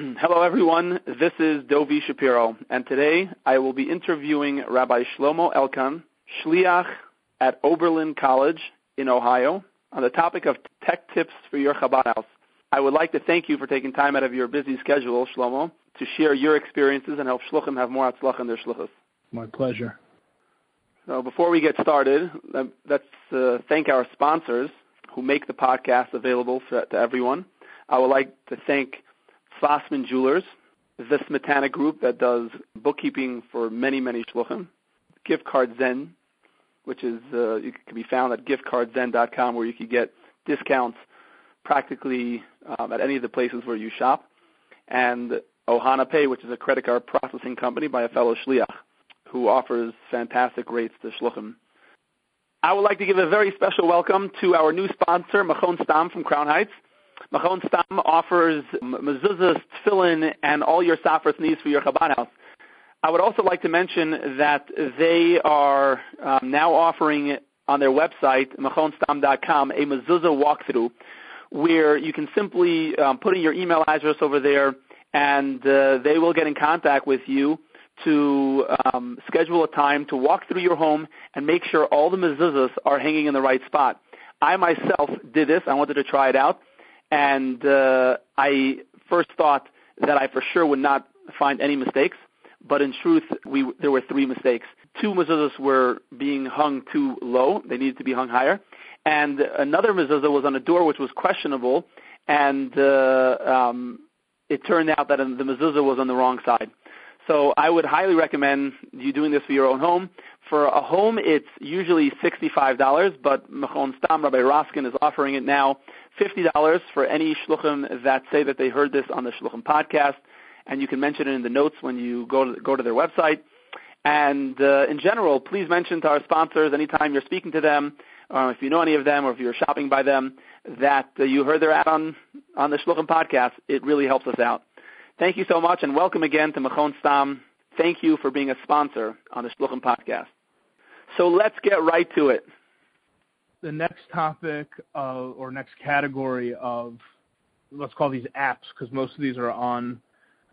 Hello, everyone. This is Dovi Shapiro, and today I will be interviewing Rabbi Shlomo Elkan, Shliach at Oberlin College in Ohio, on the topic of tech tips for your Chabad house. I would like to thank you for taking time out of your busy schedule, Shlomo, to share your experiences and help Shluchim have more Atzlach in their Shluchas. My pleasure. So before we get started, let's uh, thank our sponsors who make the podcast available for, to everyone. I would like to thank Fossman Jewelers, the Smetana Group that does bookkeeping for many, many shluchim, Gift Card Zen, which is uh, you can be found at giftcardzen.com, where you can get discounts practically um, at any of the places where you shop, and Ohana Pay, which is a credit card processing company by a fellow shliach who offers fantastic rates to shluchim. I would like to give a very special welcome to our new sponsor, Machon Stam from Crown Heights. Machon Stam offers mezuzahs, tefillin, and all your safras needs for your Chabad house. I would also like to mention that they are um, now offering on their website, machonstam.com, a mezuzah walkthrough where you can simply um, put in your email address over there and uh, they will get in contact with you to um, schedule a time to walk through your home and make sure all the mezuzahs are hanging in the right spot. I myself did this. I wanted to try it out and uh, I first thought that I for sure would not find any mistakes, but in truth, we there were three mistakes. Two mezuzahs were being hung too low; they needed to be hung higher, and another mezuzah was on a door which was questionable, and uh, um, it turned out that the mezuzah was on the wrong side. So I would highly recommend you doing this for your own home. For a home, it's usually $65, but Machon Stam, Rabbi Roskin, is offering it now $50 for any shluchim that say that they heard this on the Shluchim podcast, and you can mention it in the notes when you go to, go to their website. And uh, in general, please mention to our sponsors anytime you're speaking to them, or if you know any of them, or if you're shopping by them, that uh, you heard their ad on, on the Shluchim podcast. It really helps us out. Thank you so much, and welcome again to Machon Stam. Thank you for being a sponsor on the Shluchim podcast. So let's get right to it the next topic uh, or next category of let's call these apps because most of these are on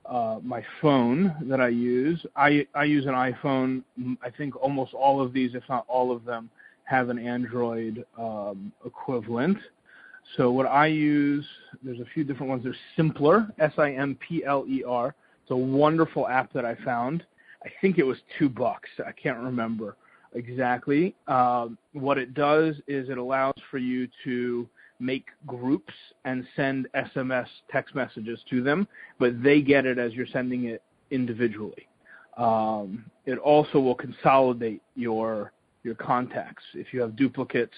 uh, my phone that I use. I I use an iPhone. I think almost all of these, if not all of them, have an Android um, equivalent. So what I use, there's a few different ones. There's Simpler, S-I-M-P-L-E-R. It's a wonderful app that I found. I think it was two bucks. I can't remember exactly. Um, what it does is it allows for you to make groups and send SMS text messages to them, but they get it as you're sending it individually. Um, it also will consolidate your your contacts. If you have duplicates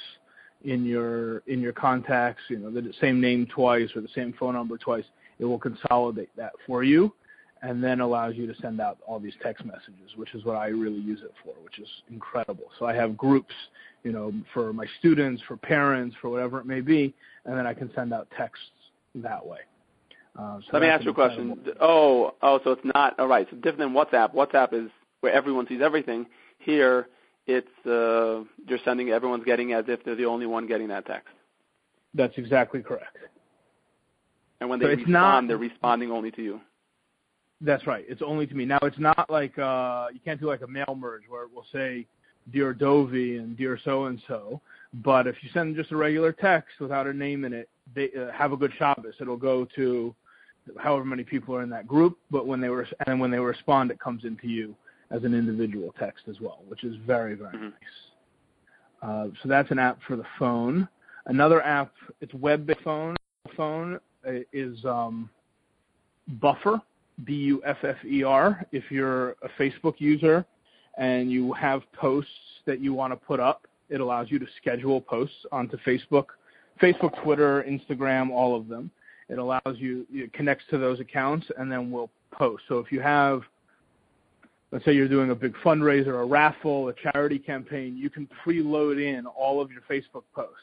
in your in your contacts, you know the same name twice or the same phone number twice, it will consolidate that for you and then allows you to send out all these text messages, which is what I really use it for, which is incredible. So I have groups, you know, for my students, for parents, for whatever it may be, and then I can send out texts that way. Uh, so Let me ask you a question. Oh, oh, so it's not all right. So different than WhatsApp. WhatsApp is where everyone sees everything. Here, it's uh, you're sending everyone's getting as if they're the only one getting that text. That's exactly correct. And when they so respond, not, they're responding only to you. That's right. It's only to me. Now it's not like uh you can't do like a mail merge where it will say dear Dovi and dear so and so. But if you send just a regular text without a name in it, they uh, have a good Shabbos. It'll go to however many people are in that group. But when they were and when they respond, it comes into you as an individual text as well, which is very very mm-hmm. nice. Uh, so that's an app for the phone. Another app, it's web-based phone. Phone uh, is um, Buffer B U F F E R. If you're a Facebook user and you have posts that you want to put up, it allows you to schedule posts onto Facebook, Facebook, Twitter, Instagram, all of them. It allows you, it connects to those accounts and then we'll post. So if you have, let's say you're doing a big fundraiser, a raffle, a charity campaign, you can preload in all of your Facebook posts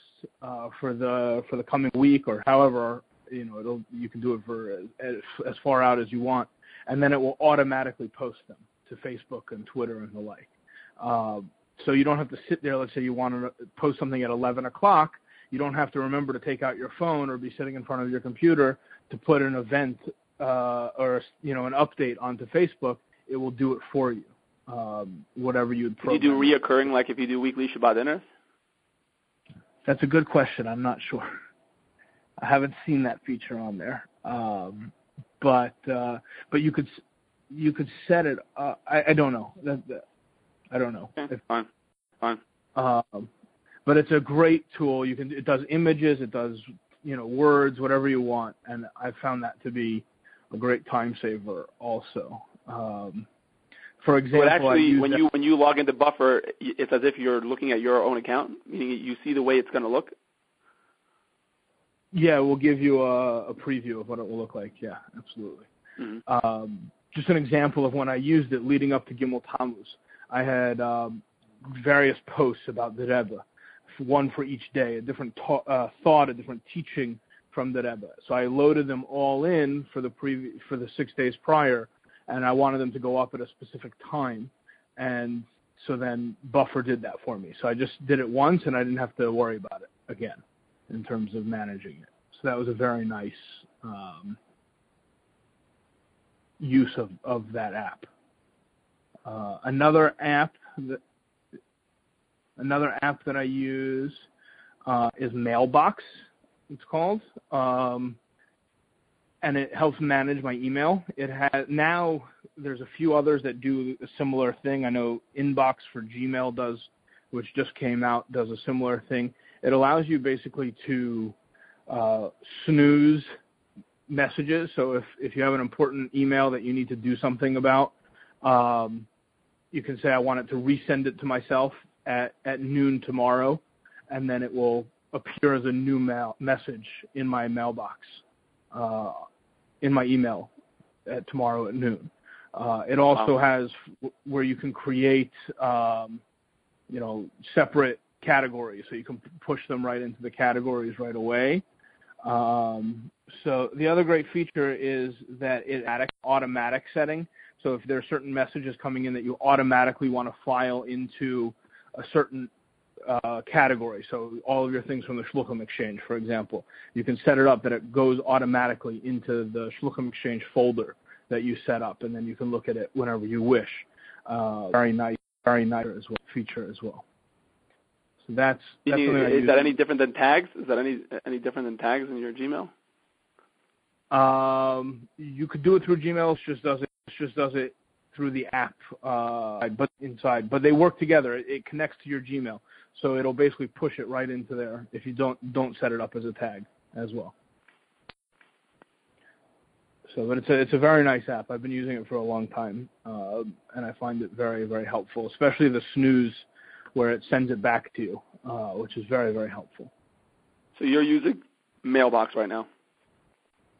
uh, for the for the coming week or however you know it'll you can do it for as, as far out as you want, and then it will automatically post them to Facebook and Twitter and the like. Uh, so you don't have to sit there. Let's say you want to post something at 11 o'clock. You don't have to remember to take out your phone or be sitting in front of your computer to put an event uh, or you know an update onto Facebook, it will do it for you. Um, whatever you would Can you do reoccurring, like if you do weekly Shabbat dinners? That's a good question. I'm not sure. I haven't seen that feature on there. Um, but uh, but you could you could set it. Uh, I, I don't know. That, that, I don't know. Okay, if, fine, fine. Um, but it's a great tool. You can it does images, it does you know words, whatever you want, and I found that to be a great time saver also. Um, for example, but actually, when that, you when you log into Buffer, it's as if you're looking at your own account, meaning you see the way it's going to look. Yeah, we'll give you a, a, preview of what it will look like. Yeah, absolutely. Mm-hmm. Um, just an example of when I used it leading up to Gimel Tammuz. I had um, various posts about the Rebbe, one for each day, a different ta- uh, thought, a different teaching from the Rebbe. So I loaded them all in for the previ- for the six days prior, and I wanted them to go up at a specific time, and so then Buffer did that for me. So I just did it once, and I didn't have to worry about it again in terms of managing it. So that was a very nice um, use of, of that app. Uh, another app that another app that I use uh, is Mailbox. It's called, um, and it helps manage my email. It has now there's a few others that do a similar thing. I know Inbox for Gmail does, which just came out, does a similar thing. It allows you basically to uh, snooze messages. So if, if you have an important email that you need to do something about, um, you can say, I want it to resend it to myself at, at noon tomorrow, and then it will appear as a new mail message in my mailbox, uh, in my email at tomorrow at noon. Uh, it also wow. has where you can create, um, you know, separate categories, so you can push them right into the categories right away. Um, so the other great feature is that it adds automatic setting. So if there are certain messages coming in that you automatically want to file into a certain uh, category, so all of your things from the Shluchim Exchange, for example, you can set it up that it goes automatically into the Shluchim Exchange folder that you set up, and then you can look at it whenever you wish. Uh, very nice, very nice as well, feature as well. So that's, that's you, is that any different than tags? Is that any any different than tags in your Gmail? Um, you could do it through Gmail. It just does it. it just does it through the app, uh, but inside. But they work together. It, it connects to your Gmail, so it'll basically push it right into there if you don't don't set it up as a tag as well. So, but it's a it's a very nice app. I've been using it for a long time, uh, and I find it very very helpful, especially the snooze where it sends it back to you, uh, which is very very helpful. So you're using Mailbox right now.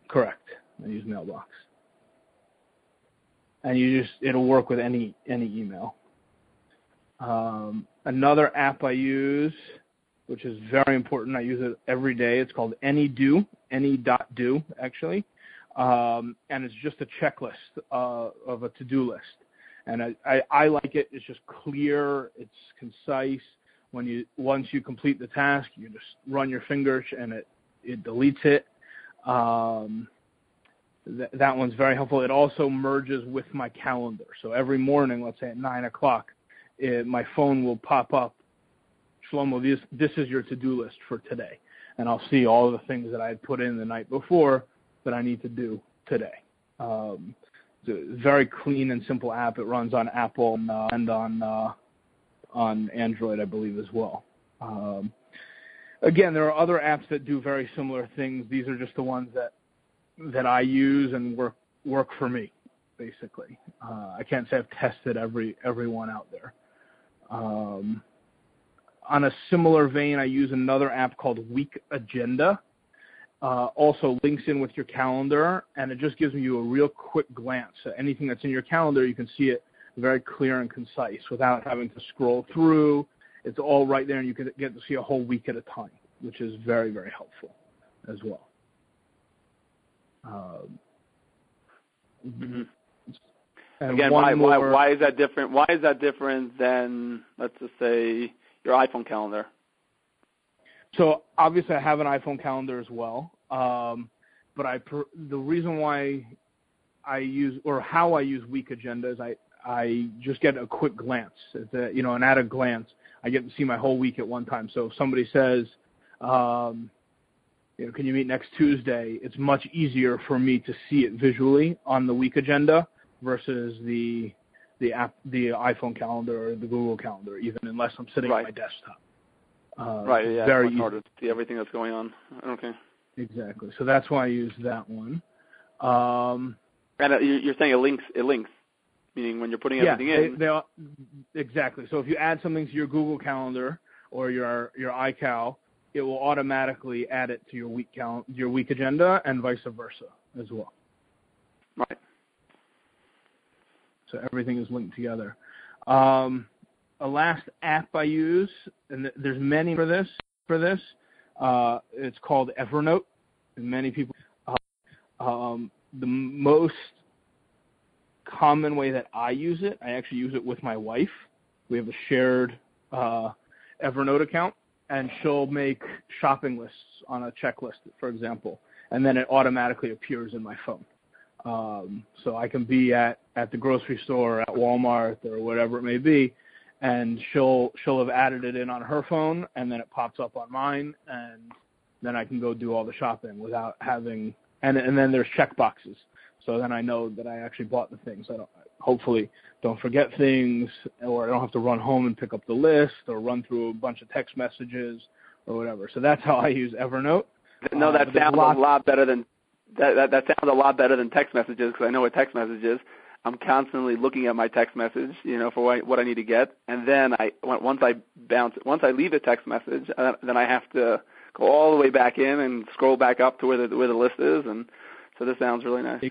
Correct. I use Mailbox and you just it'll work with any any email. Um, another app I use, which is very important, I use it every day. It's called AnyDo, any.do actually, um, and it's just a checklist uh, of a to-do list. And I, I, I like it. It's just clear. It's concise. When you once you complete the task, you just run your fingers and it it deletes it. Um, th- that one's very helpful. It also merges with my calendar. So every morning, let's say at nine o'clock, it, my phone will pop up. Shlomo, this this is your to-do list for today, and I'll see all the things that I had put in the night before that I need to do today. Um, it's a very clean and simple app. It runs on Apple and, uh, on uh, on Android, I believe, as well. Um, again, there are other apps that do very similar things. These are just the ones that that I use and work work for me, basically. Uh, I can't say I've tested every every one out there. Um, on a similar vein, I use another app called Week Agenda. Uh, also links in with your calendar, and it just gives you a real quick glance. at anything that's in your calendar, you can see it very clear and concise without having to scroll through. It's all right there, and you can get to see a whole week at a time, which is very, very helpful as well. Um, mm-hmm. Again, why, more, why why is that different? Why is that different than let's just say your iPhone calendar? So obviously, I have an iPhone calendar as well. Um, but I the reason why I use or how I use week agendas. I I just get a quick glance, at the, you know, and at a glance, I get to see my whole week at one time. So if somebody says, um, you know, can you meet next Tuesday? It's much easier for me to see it visually on the week agenda versus the the app, the iPhone calendar or the Google calendar, even unless I'm sitting right. at my desktop. Uh, right. Yeah. Very it's harder to see everything that's going on. Okay. Exactly. So that's why I use that one. Um, and uh, you're saying it links. It links, meaning when you're putting yeah, everything in. They, they, exactly. So if you add something to your Google Calendar or your your iCal, it will automatically add it to your week cal- your week agenda, and vice versa as well. Right. So everything is linked together. Um, a last app I use, and there's many for this. For this, uh, it's called Evernote. And many people. Uh, um, the most common way that I use it, I actually use it with my wife. We have a shared uh, Evernote account, and she'll make shopping lists on a checklist, for example, and then it automatically appears in my phone. Um, so I can be at, at the grocery store, at Walmart, or whatever it may be, and she'll she'll have added it in on her phone, and then it pops up on mine, and then I can go do all the shopping without having. And and then there's check boxes, so then I know that I actually bought the things. I don't, hopefully don't forget things, or I don't have to run home and pick up the list, or run through a bunch of text messages, or whatever. So that's how I use Evernote. No, that uh, sounds a lot better than that, that. That sounds a lot better than text messages because I know what text messages. I'm constantly looking at my text message, you know, for what, what I need to get, and then I once I bounce once I leave a text message, uh, then I have to go all the way back in and scroll back up to where the where the list is, and so this sounds really nice.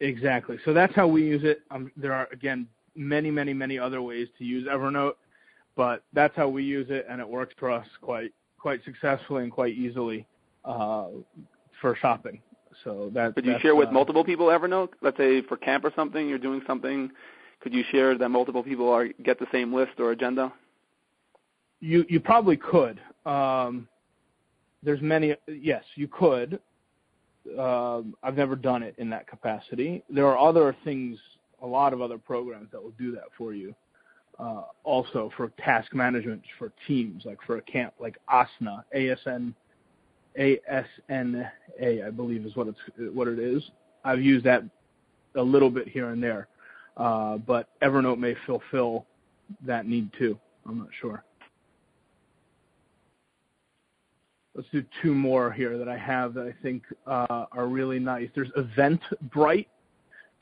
Exactly. So that's how we use it. Um, there are again many, many, many other ways to use Evernote, but that's how we use it, and it works for us quite quite successfully and quite easily uh, for shopping. So that. Could you share with uh, multiple people Evernote? Let's say for camp or something, you're doing something. Could you share that multiple people are get the same list or agenda? You you probably could. Um, there's many. Yes, you could. Um, I've never done it in that capacity. There are other things, a lot of other programs that will do that for you. Uh, also for task management for teams, like for a camp, like Asana, ASN ASNA, I believe is what it's what it is. I've used that a little bit here and there, uh, but Evernote may fulfill that need too. I'm not sure. Let's do two more here that I have that I think uh, are really nice. There's Eventbrite.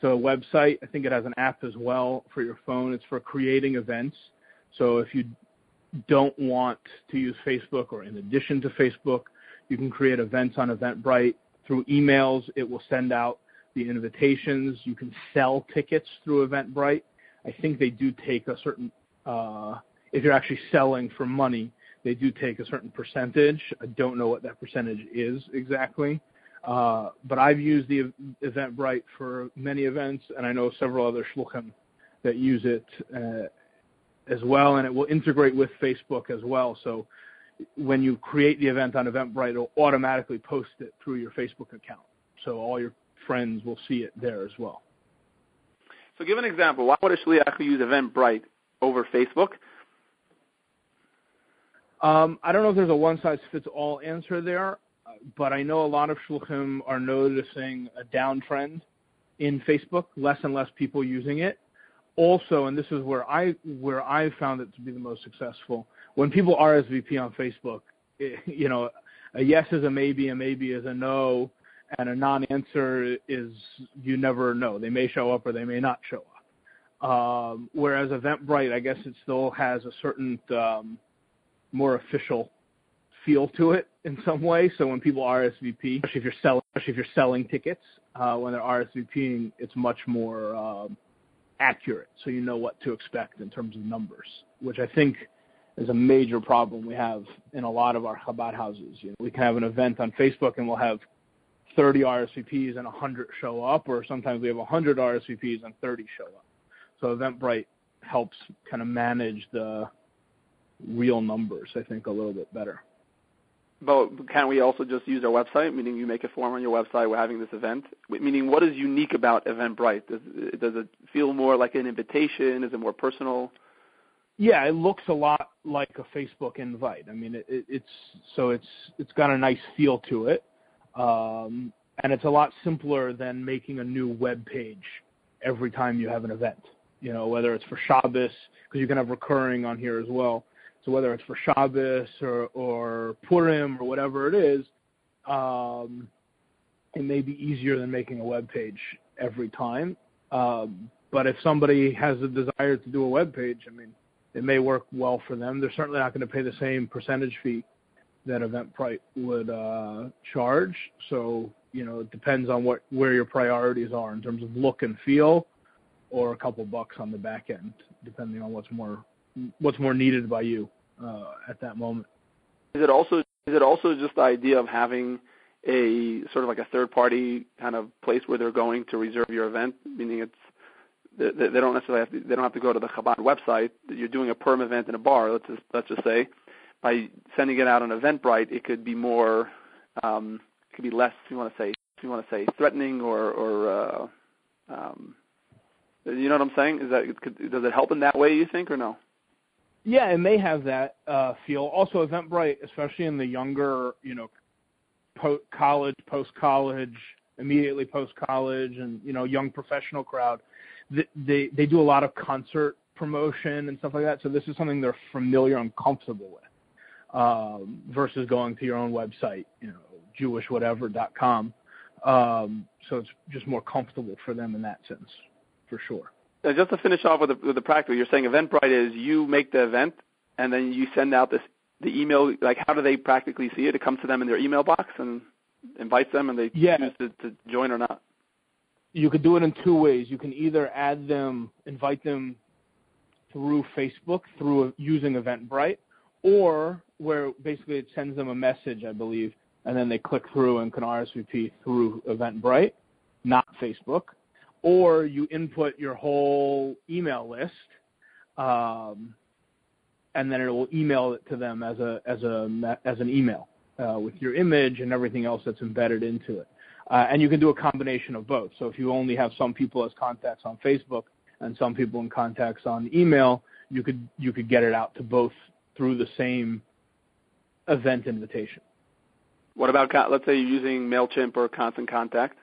It's a website. I think it has an app as well for your phone. It's for creating events. So if you don't want to use Facebook or in addition to Facebook, you can create events on Eventbrite through emails. It will send out the invitations. You can sell tickets through Eventbrite. I think they do take a certain, uh, if you're actually selling for money, they do take a certain percentage. I don't know what that percentage is exactly. Uh, but I've used the Eventbrite for many events, and I know several other shluchim that use it uh, as well, and it will integrate with Facebook as well. So when you create the event on Eventbrite, it'll automatically post it through your Facebook account. So all your friends will see it there as well. So give an example. Why would a shliach use Eventbrite over Facebook? Um, I don't know if there's a one-size-fits-all answer there, but I know a lot of shluchim are noticing a downtrend in Facebook, less and less people using it. Also, and this is where I where I found it to be the most successful, when people RSVP on Facebook, it, you know, a yes is a maybe, a maybe is a no, and a non-answer is you never know. They may show up or they may not show up. Um, whereas Eventbrite, I guess it still has a certain um, more official feel to it in some way. So when people RSVP, especially if you're selling, especially if you're selling tickets, uh, when they're RSVPing, it's much more um, accurate. So you know what to expect in terms of numbers, which I think is a major problem we have in a lot of our Chabad houses. You know, we can have an event on Facebook and we'll have 30 RSVPs and 100 show up, or sometimes we have 100 RSVPs and 30 show up. So Eventbrite helps kind of manage the real numbers, I think, a little bit better. But can we also just use our website? Meaning, you make a form on your website. We're having this event. Meaning, what is unique about Eventbrite? Does does it feel more like an invitation? Is it more personal? Yeah, it looks a lot like a Facebook invite. I mean, it, it, it's so it's it's got a nice feel to it, um, and it's a lot simpler than making a new web page every time you have an event. You know, whether it's for Shabbos, because you can have recurring on here as well. So whether it's for Shabbos or, or Purim or whatever it is, um, it may be easier than making a web page every time. Um, but if somebody has a desire to do a web page, I mean, it may work well for them. They're certainly not going to pay the same percentage fee that Eventbrite would uh, charge. So you know, it depends on what where your priorities are in terms of look and feel, or a couple bucks on the back end, depending on what's more what's more needed by you uh, at that moment. Is it also is it also just the idea of having a sort of like a third party kind of place where they're going to reserve your event, meaning it's they, they don't necessarily have to, they don't have to go to the Chabad website. You're doing a Purim event in a bar. Let's just let's just say by sending it out on Eventbrite, it could be more um, it could be less. If you want to say if you want to say threatening or or uh, um, you know what I'm saying? Is that does it help in that way? You think or no? Yeah, it may have that uh, feel. Also, Eventbrite, especially in the younger, you know, po- college, post college, immediately post college, and you know, young professional crowd, they, they do a lot of concert promotion and stuff like that. So this is something they're familiar and comfortable with, um, versus going to your own website, you know, jewishwhatever.com. Um, so it's just more comfortable for them in that sense, for sure. Uh, just to finish off with the, with the practical, you're saying Eventbrite is you make the event and then you send out this the email. Like, how do they practically see it? It comes to them in their email box and invites them, and they yeah. choose to, to join or not. You could do it in two ways. You can either add them, invite them through Facebook through using Eventbrite, or where basically it sends them a message, I believe, and then they click through and can RSVP through Eventbrite, not Facebook or you input your whole email list, um, and then it will email it to them as a as a as an email uh, with your image and everything else that's embedded into it. Uh, and you can do a combination of both. So if you only have some people as contacts on Facebook and some people in contacts on email, you could you could get it out to both through the same event invitation. What about let's say you're using Mailchimp or Constant Contact?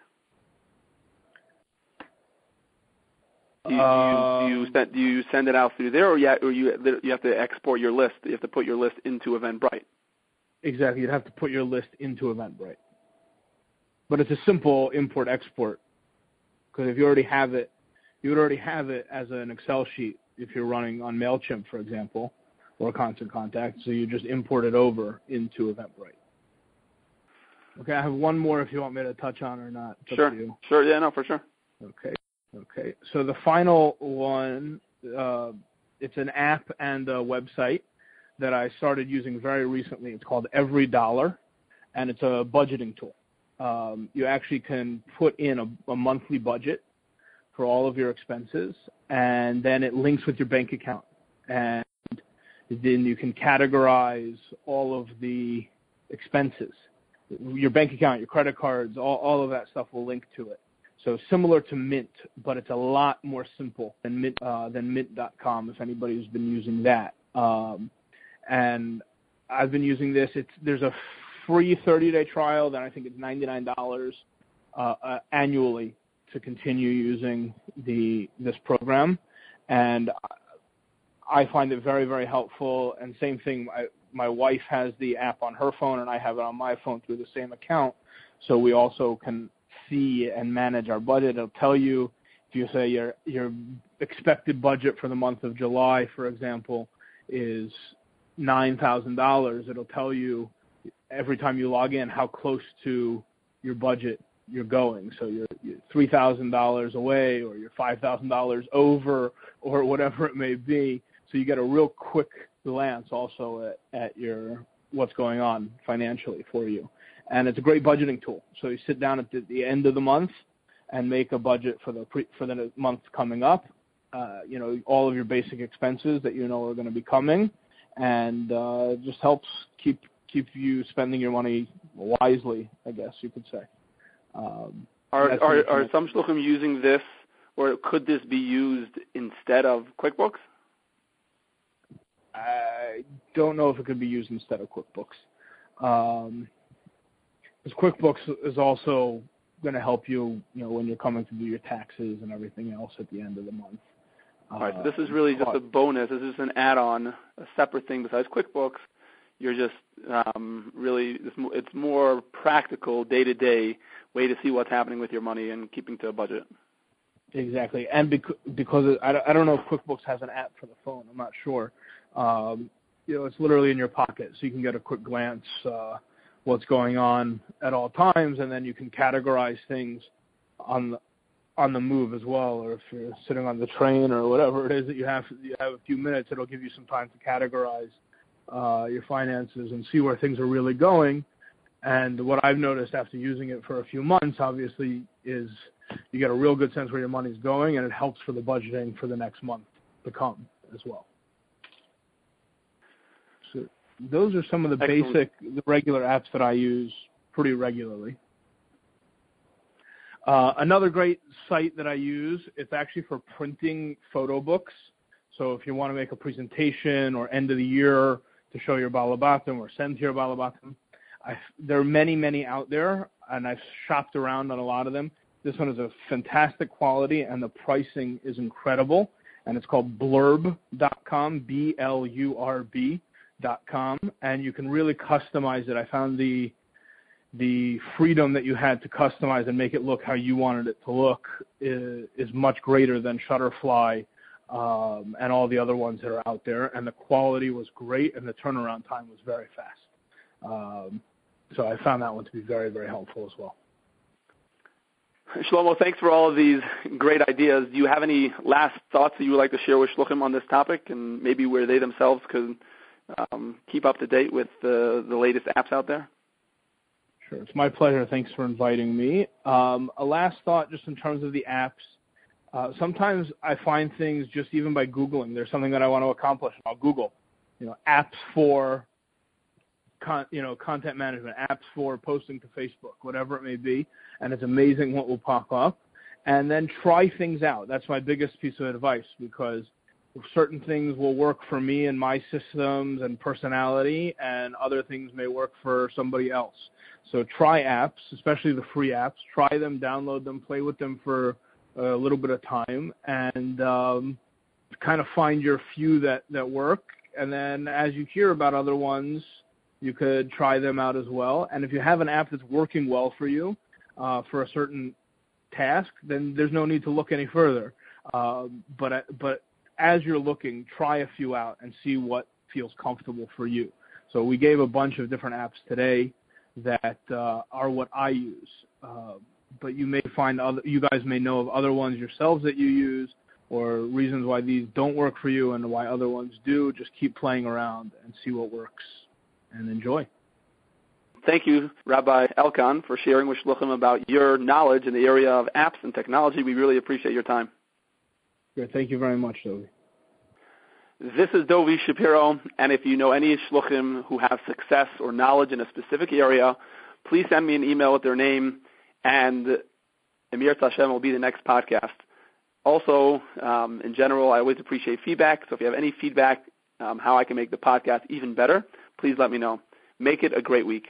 Do you, um, do you, send, do you send it out through there, or you, or you you have to export your list? You have to put your list into Eventbrite. Exactly, you'd have to put your list into Eventbrite. But it's a simple import export because if you already have it, you would already have it as an Excel sheet if you're running on Mailchimp, for example, or Constant Contact. So you just import it over into Eventbrite. Okay, I have one more if you want me to touch on or not. It's sure. Sure. Yeah. No, for sure. Okay. Okay, so the final one, uh, it's an app and a website that I started using very recently. It's called Every Dollar, and it's a budgeting tool. Um, you actually can put in a, a monthly budget for all of your expenses, and then it links with your bank account. And then you can categorize all of the expenses. Your bank account, your credit cards, all, all of that stuff will link to it. So similar to Mint, but it's a lot more simple than Mint uh, than Mint.com. If anybody's been using that, um, and I've been using this. It's there's a free 30-day trial then I think it's $99 uh, uh, annually to continue using the this program, and I find it very very helpful. And same thing, my wife has the app on her phone, and I have it on my phone through the same account. So we also can see and manage our budget. It'll tell you if you say your your expected budget for the month of July, for example, is nine thousand dollars. It'll tell you every time you log in how close to your budget you're going. So you're, you're three thousand dollars away, or you're five thousand dollars over, or whatever it may be. So you get a real quick glance also at, at your what's going on financially for you and it's a great budgeting tool. So you sit down at the, the end of the month and make a budget for the pre, for the month coming up. Uh, you know all of your basic expenses that you know are going to be coming, and uh, just helps keep keep you spending your money wisely, I guess you could say. Um, are are, are some shluchim using this, or could this be used instead of QuickBooks? I don't know if it could be used instead of QuickBooks. Um, because QuickBooks is also going to help you, you know, when you're coming to do your taxes and everything else at the end of the month. All right, so this is really just a bonus. This is an add-on, a separate thing besides QuickBooks. You're just um, really it's more practical, day-to-day way to see what's happening with your money and keeping to a budget. Exactly, and because because I don't know if QuickBooks has an app for the phone. I'm not sure. Um, you know, it's literally in your pocket, so you can get a quick glance uh, what's going on at all times, and then you can categorize things on the on the move as well, or if you're sitting on the train or whatever it is that you have you have a few minutes, it'll give you some time to categorize uh, your finances and see where things are really going. And what I've noticed after using it for a few months, obviously, is you get a real good sense where your money's going, and it helps for the budgeting for the next month to come as well. So those are some of the Excellent. basic, the regular apps that I use pretty regularly. Uh, another great site that I use, it's actually for printing photo books. So if you want to make a presentation or end of the year to show your balabatim or send to your balabatim, I've, there are many, many out there, and I've shopped around on a lot of them. This one is a fantastic quality, and the pricing is incredible. And it's called blurb.com, B-L-U-R-B.com, and you can really customize it. I found the the freedom that you had to customize and make it look how you wanted it to look is, is much greater than Shutterfly um, and all the other ones that are out there. And the quality was great, and the turnaround time was very fast. Um, so I found that one to be very, very helpful as well. Shlomo, thanks for all of these great ideas. Do you have any last thoughts that you would like to share with Shluchim on this topic, and maybe where they themselves could um, keep up to date with the, the latest apps out there? Sure, it's my pleasure. Thanks for inviting me. Um, a last thought, just in terms of the apps. Uh, sometimes I find things just even by googling. There's something that I want to accomplish. I'll Google, you know, apps for con, you know, content management, apps for posting to Facebook, whatever it may be, and it's amazing what will pop up. And then try things out. That's my biggest piece of advice because certain things will work for me and my systems and personality, and other things may work for somebody else. So try apps, especially the free apps. Try them, download them, play with them for a little bit of time, and um, kind of find your few that that work. And then as you hear about other ones, you could try them out as well. And if you have an app that's working well for you uh, for a certain task, then there's no need to look any further. Uh, but but as you're looking, try a few out and see what feels comfortable for you. So we gave a bunch of different apps today that uh, are what I use. But you may find other, you guys may know of other ones yourselves that you use or reasons why these don't work for you and why other ones do. Just keep playing around and see what works and enjoy. Thank you, Rabbi Elkan, for sharing with Shluchim about your knowledge in the area of apps and technology. We really appreciate your time. Good. Thank you very much, Dovi. This is Dovi Shapiro, and if you know any Shluchim who have success or knowledge in a specific area, please send me an email with their name, and Emir Tashem will be the next podcast. Also, um, in general, I always appreciate feedback, so if you have any feedback um, how I can make the podcast even better, please let me know. Make it a great week.